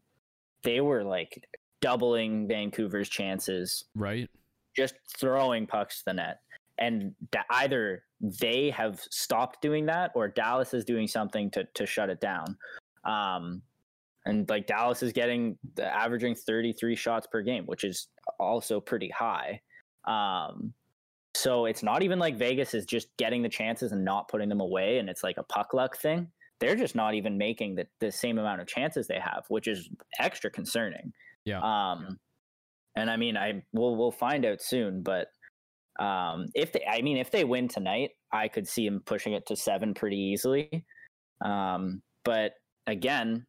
they were like doubling Vancouver's chances right? just throwing pucks to the net. And either they have stopped doing that or Dallas is doing something to, to shut it down. Um, and like Dallas is getting the averaging 33 shots per game, which is also pretty high. Um, so it's not even like Vegas is just getting the chances and not putting them away, and it's like a puck luck thing. They're just not even making the, the same amount of chances they have, which is extra concerning. Yeah. Um, and I mean, I we'll we'll find out soon, but um, if they, I mean, if they win tonight, I could see them pushing it to seven pretty easily. Um, but again,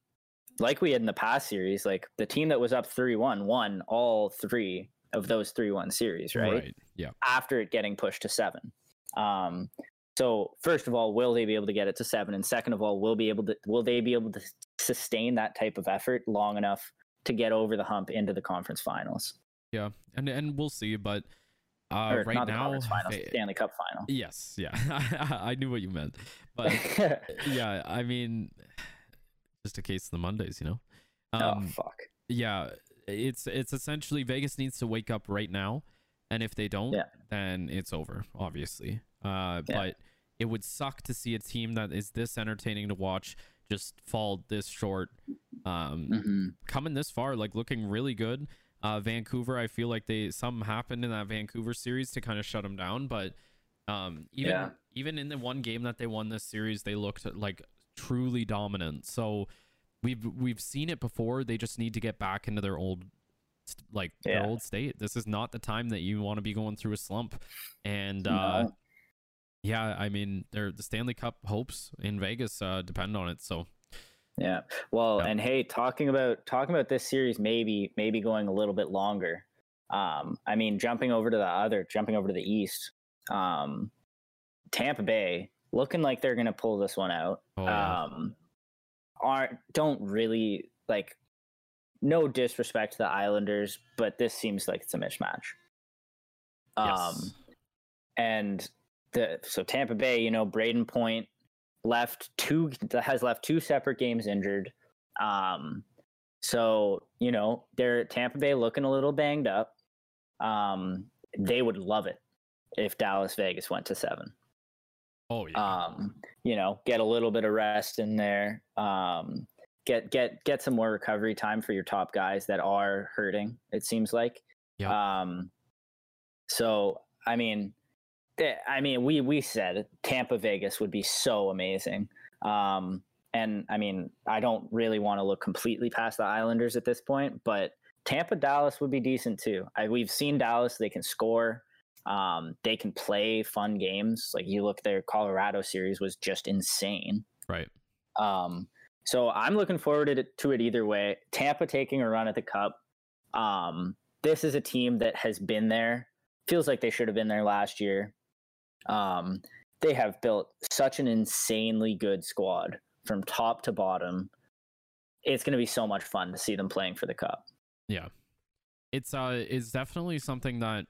like we had in the past series, like the team that was up three one won all three of those three one series, right? Yeah. After it getting pushed to seven. Um, so first of all, will they be able to get it to seven? And second of all, will be able to will they be able to sustain that type of effort long enough to get over the hump into the conference finals? Yeah. And and we'll see, but uh, or right now, finals, they- Stanley Cup final. yes, yeah, I knew what you meant, but yeah, I mean, just a case of the Mondays, you know. oh Um, fuck. yeah, it's it's essentially Vegas needs to wake up right now, and if they don't, Yeah. then it's over, obviously. Uh, Yeah. but it would suck to see a team that is this entertaining to watch just fall this short. Um, hmm coming this far, like looking really good. Uh, Vancouver, I feel like they something happened in that Vancouver series to kind of shut them down, but um, even Yeah. even in the one game that they won this series, they looked like truly dominant. So we've we've seen it before. They just need to get back into their old like their old state. This is not the time that you want to be going through a slump. And uh, No. Yeah, I mean, they're, the Stanley Cup hopes in Vegas uh, depend on it. So Yeah. Well, Yeah. and hey, talking about talking about this series, maybe maybe going a little bit longer. Um, I mean, jumping over to the other, jumping over to the East, um, Tampa Bay looking like they're going to pull this one out. Oh. Um, aren't don't really like. No disrespect to the Islanders, but this seems like it's a mismatch. Um, yes. and the so Tampa Bay, you know, Brayden Point left two has left two separate games injured. Um, so you know they're Tampa Bay looking a little banged up. Um, they would love it if Dallas Vegas went to seven. oh yeah. Um, you know, get a little bit of rest in there. Um, get get get some more recovery time for your top guys that are hurting. It seems like. Yep. Um, so I mean, I mean, we we said Tampa Vegas would be so amazing. Um, and I mean, I don't really want to look completely past the Islanders at this point, but Tampa Dallas would be decent too. I, we've seen Dallas; they can score. Um, they can play fun games. Like you look, their Colorado series was just insane. right. Um, so I'm looking forward to it, to it either way. Tampa taking a run at the Cup. Um, this is a team that has been there. Feels like they should have been there last year. Um, they have built such an insanely good squad from top to bottom. It's going to be so much fun to see them playing for the Cup. Yeah. It's uh it's definitely something that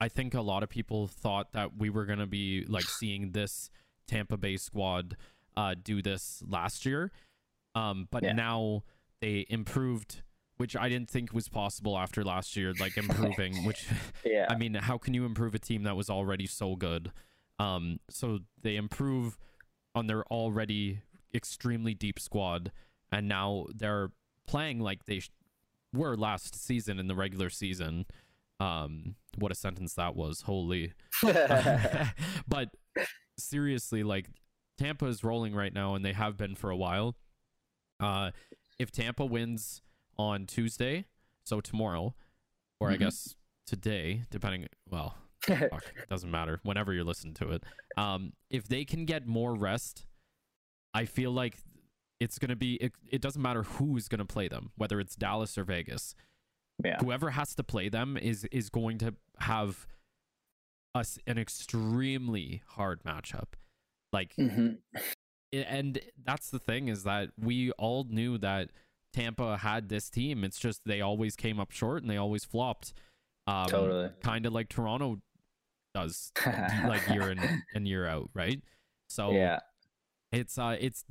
I think a lot of people thought that we were going to be like seeing this Tampa Bay squad uh, do this last year. Um, but Yeah. now they improved, which I didn't think was possible after last year, like improving, which Yeah. I mean, how can you improve a team that was already so good? Um, so they improve on their already extremely deep squad, and now they're playing like they sh- were last season in the regular season. Um, what a sentence that was! Holy. but seriously, like Tampa is rolling right now, and they have been for a while. Uh, if Tampa wins on Tuesday, so tomorrow, or I Mhm. guess today, depending. Well, fuck, it doesn't matter. Whenever you're listening to it, um, if they can get more rest, I feel like it's gonna be. It, it doesn't matter who's gonna play them, whether it's Dallas or Vegas. yeah. Whoever has to play them is is going to have us an extremely hard matchup. Like Mhm. And that's the thing is that we all knew that Tampa had this team. It's just they always came up short and they always flopped. Um, Totally. Kind of like Toronto does, like year in and year out, right? So yeah. it's uh, it's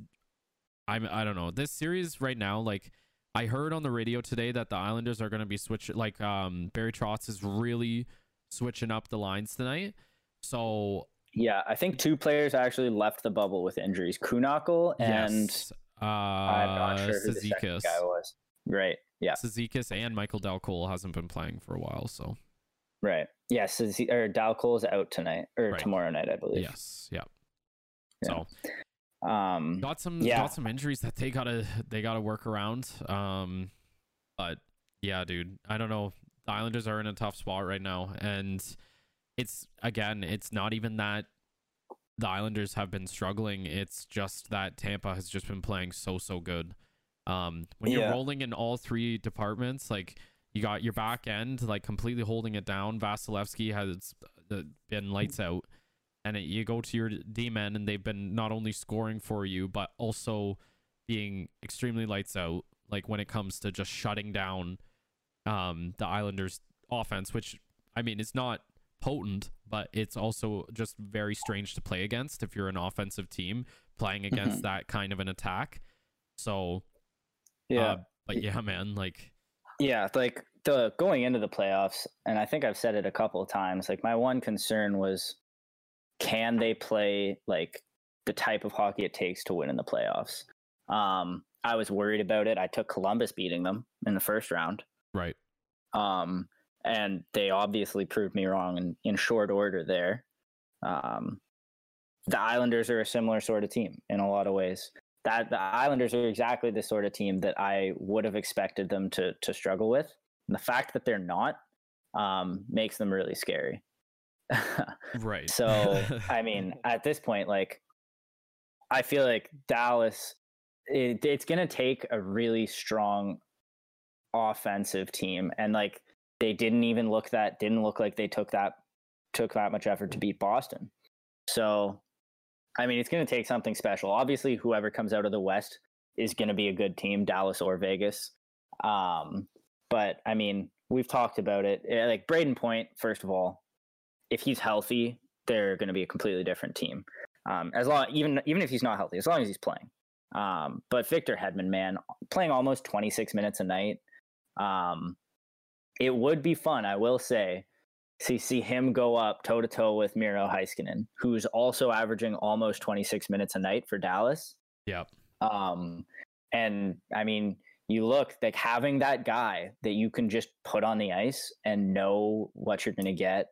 I'm I don't know this series right now. Like I heard on the radio today that the Islanders are going to be switch like um Barry Trotz is really switching up the lines tonight. So Yeah. I think two players actually left the bubble with injuries Kunackle and yes, uh, I'm not sure who the guy was. Right. Yeah. Cizikas and Michael Dal Colle hasn't been playing for a while, so Right. Yeah. So or Dal Colle's out tonight or Right. tomorrow night, I believe. yes, yeah. Yeah. So Um. got some Yeah. got some injuries that they gotta they gotta work around. Um, but yeah, dude, I don't know. The Islanders are in a tough spot right now, and it's again, it's not even that the Islanders have been struggling. It's just that Tampa has just been playing so so good. Um, when you're Yeah. rolling in all three departments, like you got your back end like completely holding it down. Vasilevskiy has uh, been lights out, and it, you go to your D men, and they've been not only scoring for you but also being extremely lights out. Like when it comes to just shutting down um, the Islanders' offense, which I mean it's not potent, but it's also just very strange to play against if you're an offensive team playing against that kind of an attack. So Yeah. uh, but yeah, man, like Yeah, like the going into the playoffs, and I think I've said it a couple of times. Like my one concern was, can they play like the type of hockey it takes to win in the playoffs? Um, I was worried about it. I took Columbus beating them in the first round, right. um, and they obviously proved me wrong in, in short order there. Um, the Islanders are a similar sort of team in a lot of ways. That the Islanders are exactly the sort of team that I would have expected them to to struggle with. And the fact that they're not um, makes them really scary. Right. so I mean, at this point, like I feel like Dallas, it, it's going to take a really strong offensive team, and like they didn't even look that didn't look like they took that took that much effort to beat Boston. So, I mean, it's going to take something special. Obviously, whoever comes out of the West is going to be a good team, Dallas or Vegas. Um, but I mean, we've talked about it. Eh, Like Brayden Point, first of all, if he's healthy, they're going to be a completely different team. Um, as long even even if he's not healthy, as long as he's playing. Um, but Victor Hedman, man, playing almost 26 minutes a night, um, it would be fun, I will say, to see him go up toe to toe with Miro Heiskanen, who's also averaging almost 26 minutes a night for Dallas. Yep. Um, and I mean, you look like having that guy that you can just put on the ice and know what you're going to get.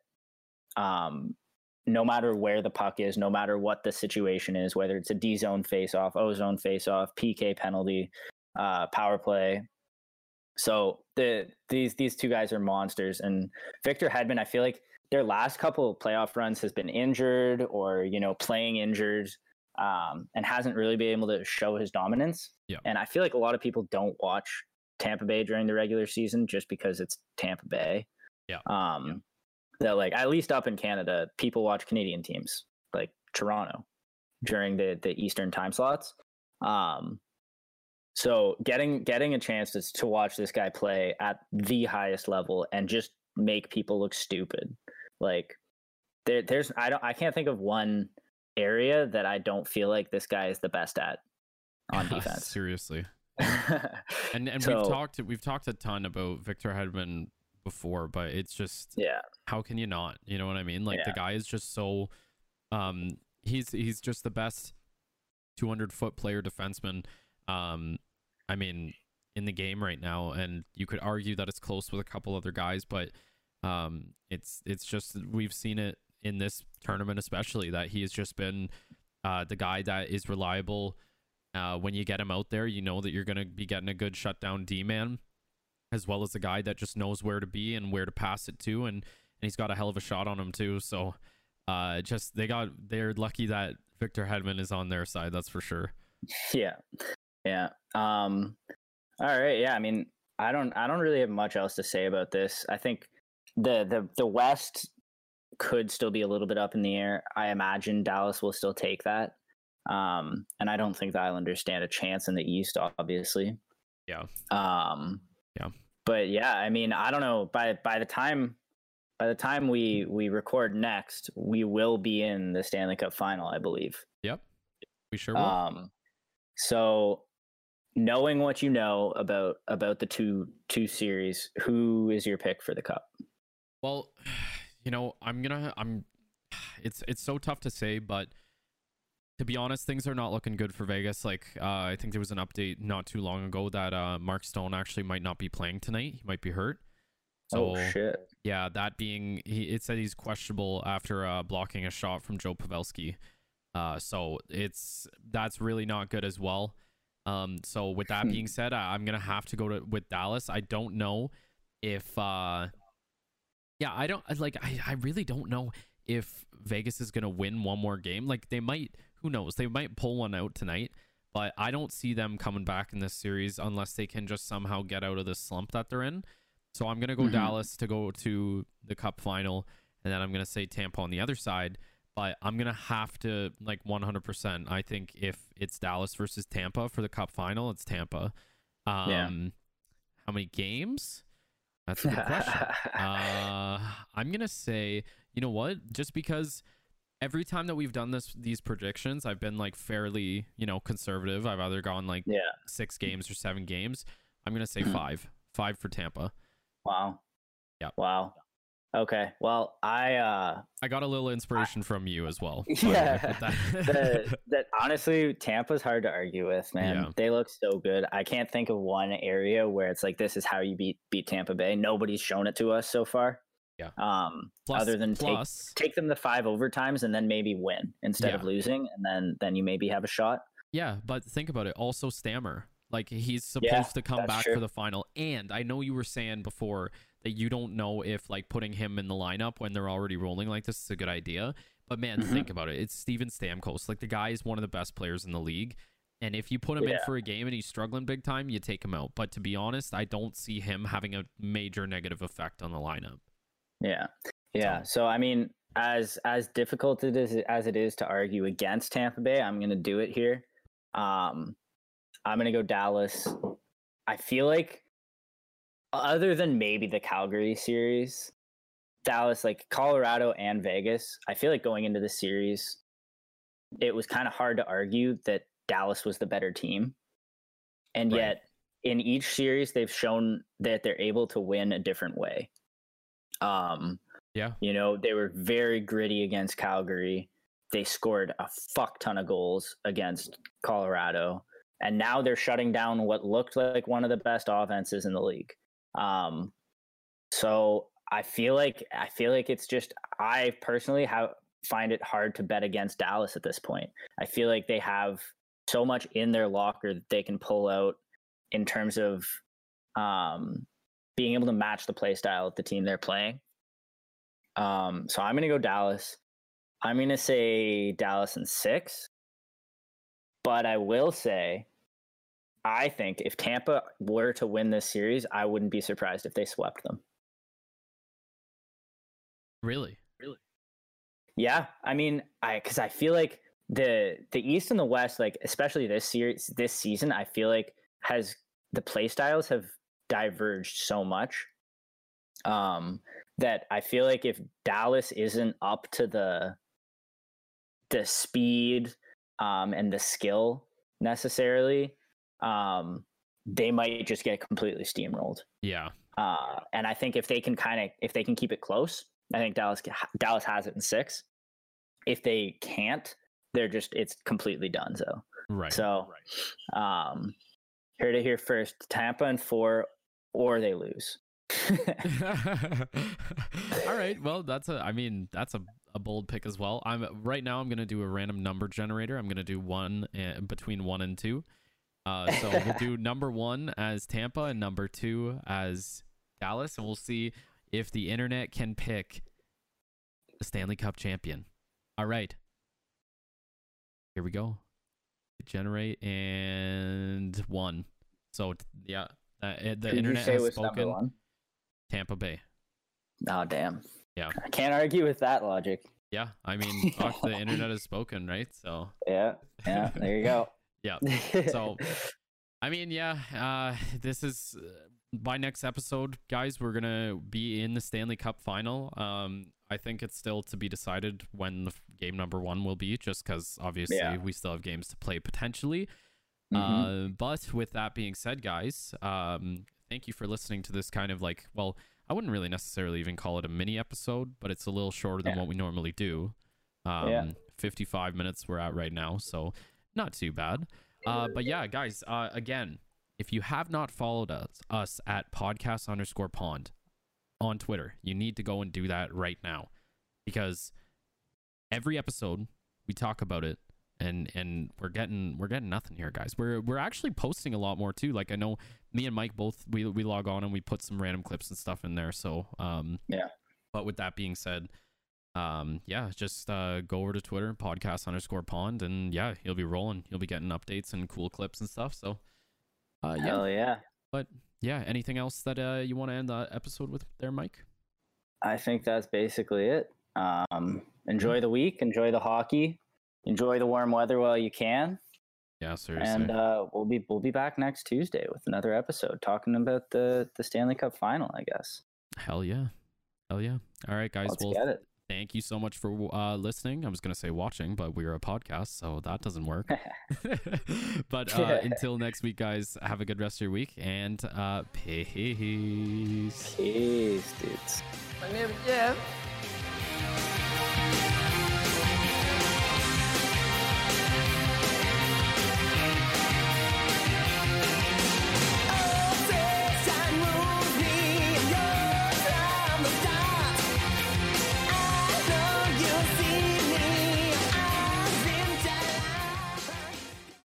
Um, no matter where the puck is, no matter what the situation is, whether it's a D zone face off, O zone face off, PK penalty, uh, power play. So the these these two guys are monsters, and Victor Hedman, I feel like their last couple of playoff runs has been injured or you know playing injured, um, and hasn't really been able to show his dominance. Yeah. And I feel like a lot of people don't watch Tampa Bay during the regular season just because it's Tampa Bay. Yeah. Um, that like at least up in Canada, people watch Canadian teams like Toronto during the the Eastern time slots. Um, so getting getting a chance to, to watch this guy play at the highest level and just make people look stupid Like there, there's I don't I can't think of one area that I don't feel like this guy is the best at on defense. Seriously. and and so, we've talked we've talked a ton about Victor Hedman before, but it's just yeah. How can you not? You know what I mean? Like yeah. the guy is just so um he's he's just the best 200 foot player defenseman um I mean in the game right now and you could argue that it's close with a couple other guys but um it's it's just we've seen it in this tournament especially that he has just been uh the guy that is reliable uh, when you get him out there, you know that you're going to be getting a good shutdown D man, as well as a guy that just knows where to be and where to pass it to, and and he's got a hell of a shot on him too. So, uh, just they got they're lucky that Victor Hedman is on their side. That's for sure. Yeah, yeah. Um, all right. Yeah. I mean, I don't I don't really have much else to say about this. I think the the the West could still be a little bit up in the air. I imagine Dallas will still take that. Um, and I don't think the Islanders stand a chance in the East, obviously. Yeah. Um, yeah. But yeah, I mean, I don't know. By by the time by the time we we record next, we will be in the Stanley Cup final, I believe. Yep. We sure will. Um, so knowing what you know about about the two two series, who is your pick for the cup? Well, you know, I'm gonna I'm it's it's so tough to say, but to be honest, things are not looking good for Vegas. Like, uh, I think there was an update not too long ago that uh, Mark Stone actually might not be playing tonight. He might be hurt. So, oh shit! Yeah, that being, he it said he's questionable after uh, blocking a shot from Joe Pavelski. Uh, so it's that's really not good as well. Um, so with that being said, I, am gonna have to go to with Dallas. I don't know if, uh, yeah, I don't like. I I really don't know if Vegas is gonna win one more game. Like they might who knows? They might pull one out tonight, but I don't see them coming back in this series unless they can just somehow get out of the slump that they're in. So I'm gonna go mm-hmm. Dallas to go to the Cup final, and then I'm gonna say Tampa on the other side. But I'm gonna have to like 100%. I think if it's Dallas versus Tampa for the Cup final, it's Tampa. Um, yeah. How many games? That's a good question. uh, I'm gonna say, you know what? Just because every time that we've done this these predictions, I've been like fairly, you know, conservative. I've either gone like yeah. six games or seven games. I'm gonna say five. Five for Tampa. Wow. Yeah. Wow. Okay. Well, I uh I got a little inspiration I, from you as well. Yeah. that, that honestly, Tampa's hard to argue with, man. Yeah. They look so good. I can't think of one area where it's like this is how you beat beat Tampa Bay. Nobody's shown it to us so far. Yeah. Um, plus, other than plus, take, take them to five overtimes and then maybe win instead yeah. of losing, and then then you maybe have a shot. Yeah, but think about it. Also, Stammer, like he's supposed yeah, to come back true. for the final. And I know you were saying before that you don't know if like putting him in the lineup when they're already rolling like this is a good idea. But man, mm-hmm. think about it. It's Steven Stamkos. Like the guy is one of the best players in the league. And if you put him yeah. in for a game and he's struggling big time, you take him out. But to be honest, I don't see him having a major negative effect on the lineup. Yeah. Yeah. So, so I mean, as as difficult it is as it is to argue against Tampa Bay, I'm going to do it here. Um, I'm going to go Dallas. I feel like, other than maybe the Calgary series, Dallas, like Colorado and Vegas, I feel like going into the series, it was kind of hard to argue that Dallas was the better team. And right. yet, in each series, they've shown that they're able to win a different way. Um, yeah. You know, they were very gritty against Calgary. They scored a fuck ton of goals against Colorado. And now they're shutting down what looked like one of the best offenses in the league. Um, so I feel like I feel like it's just I personally have find it hard to bet against Dallas at this point. I feel like they have so much in their locker that they can pull out in terms of um, being able to match the play style of the team they're playing. Um, so I'm going to go Dallas. I'm going to say Dallas in six. But I will say, I think if Tampa were to win this series, I wouldn't be surprised if they swept them. Really? Really? Yeah. I mean, I because I feel like the the East and the West, like especially this series, this season, I feel like has the play styles have diverged so much um, that I feel like if Dallas isn't up to the the speed um, and the skill necessarily, um, they might just get completely steamrolled. Yeah. Uh, and I think if they can kind of if they can keep it close, I think Dallas Dallas has it in six. If they can't, they're just it's completely done. So Right. so, um, here to here first: Tampa and four, or they lose. All right. Well, that's a. I mean, that's a, a bold pick as well. I'm right now. I'm gonna do a random number generator. I'm gonna do one uh, between one and two. Uh, so we'll do number one as Tampa and number two as Dallas, and we'll see if the internet can pick the Stanley Cup champion. All right. Here we go. Generate and one. So yeah, uh, the Who'd internet has spoken. Tampa Bay. Oh damn! Yeah. I can't argue with that logic. Yeah, I mean, fuck, the internet has spoken, right? So Yeah, yeah. There you go. Yeah. So, I mean, yeah, uh, this is uh, by next episode, guys. We're gonna be in the Stanley Cup final. Um, I think it's still to be decided when the game number one will be, just because obviously Yeah. we still have games to play potentially. Mhm. Uh, but with that being said, guys, um, thank you for listening to this kind of like, well, I wouldn't really necessarily even call it a mini episode, but it's a little shorter than Yeah. what we normally do. Um, Yeah. 55 minutes we're at right now, so not too bad. Uh, but yeah, guys, uh, again, if you have not followed us, us at podcast underscore pond on Twitter, you need to go and do that right now because every episode we talk about it and and we're getting we're getting nothing here guys we're we're actually posting a lot more too like i know me and mike both we, we log on and we put some random clips and stuff in there so um Yeah. but with that being said um yeah just uh go over to twitter podcast underscore pond and yeah you'll be rolling you'll be getting updates and cool clips and stuff so uh yeah Hell yeah! but yeah anything else that uh you want to end the episode with there mike I think that's basically it. Um, enjoy the week. Enjoy the hockey. Enjoy the warm weather while you can. yeah seriously And uh, we'll be we'll be back next Tuesday with another episode talking about the the Stanley Cup final. I guess. hell yeah hell yeah all right guys Let's well get it. Thank you so much for uh, listening. I was going to say watching, but we're a podcast, so that doesn't work. but uh, until next week, guys, have a good rest of your week and uh, peace. Peace, dudes. My name is Jeff.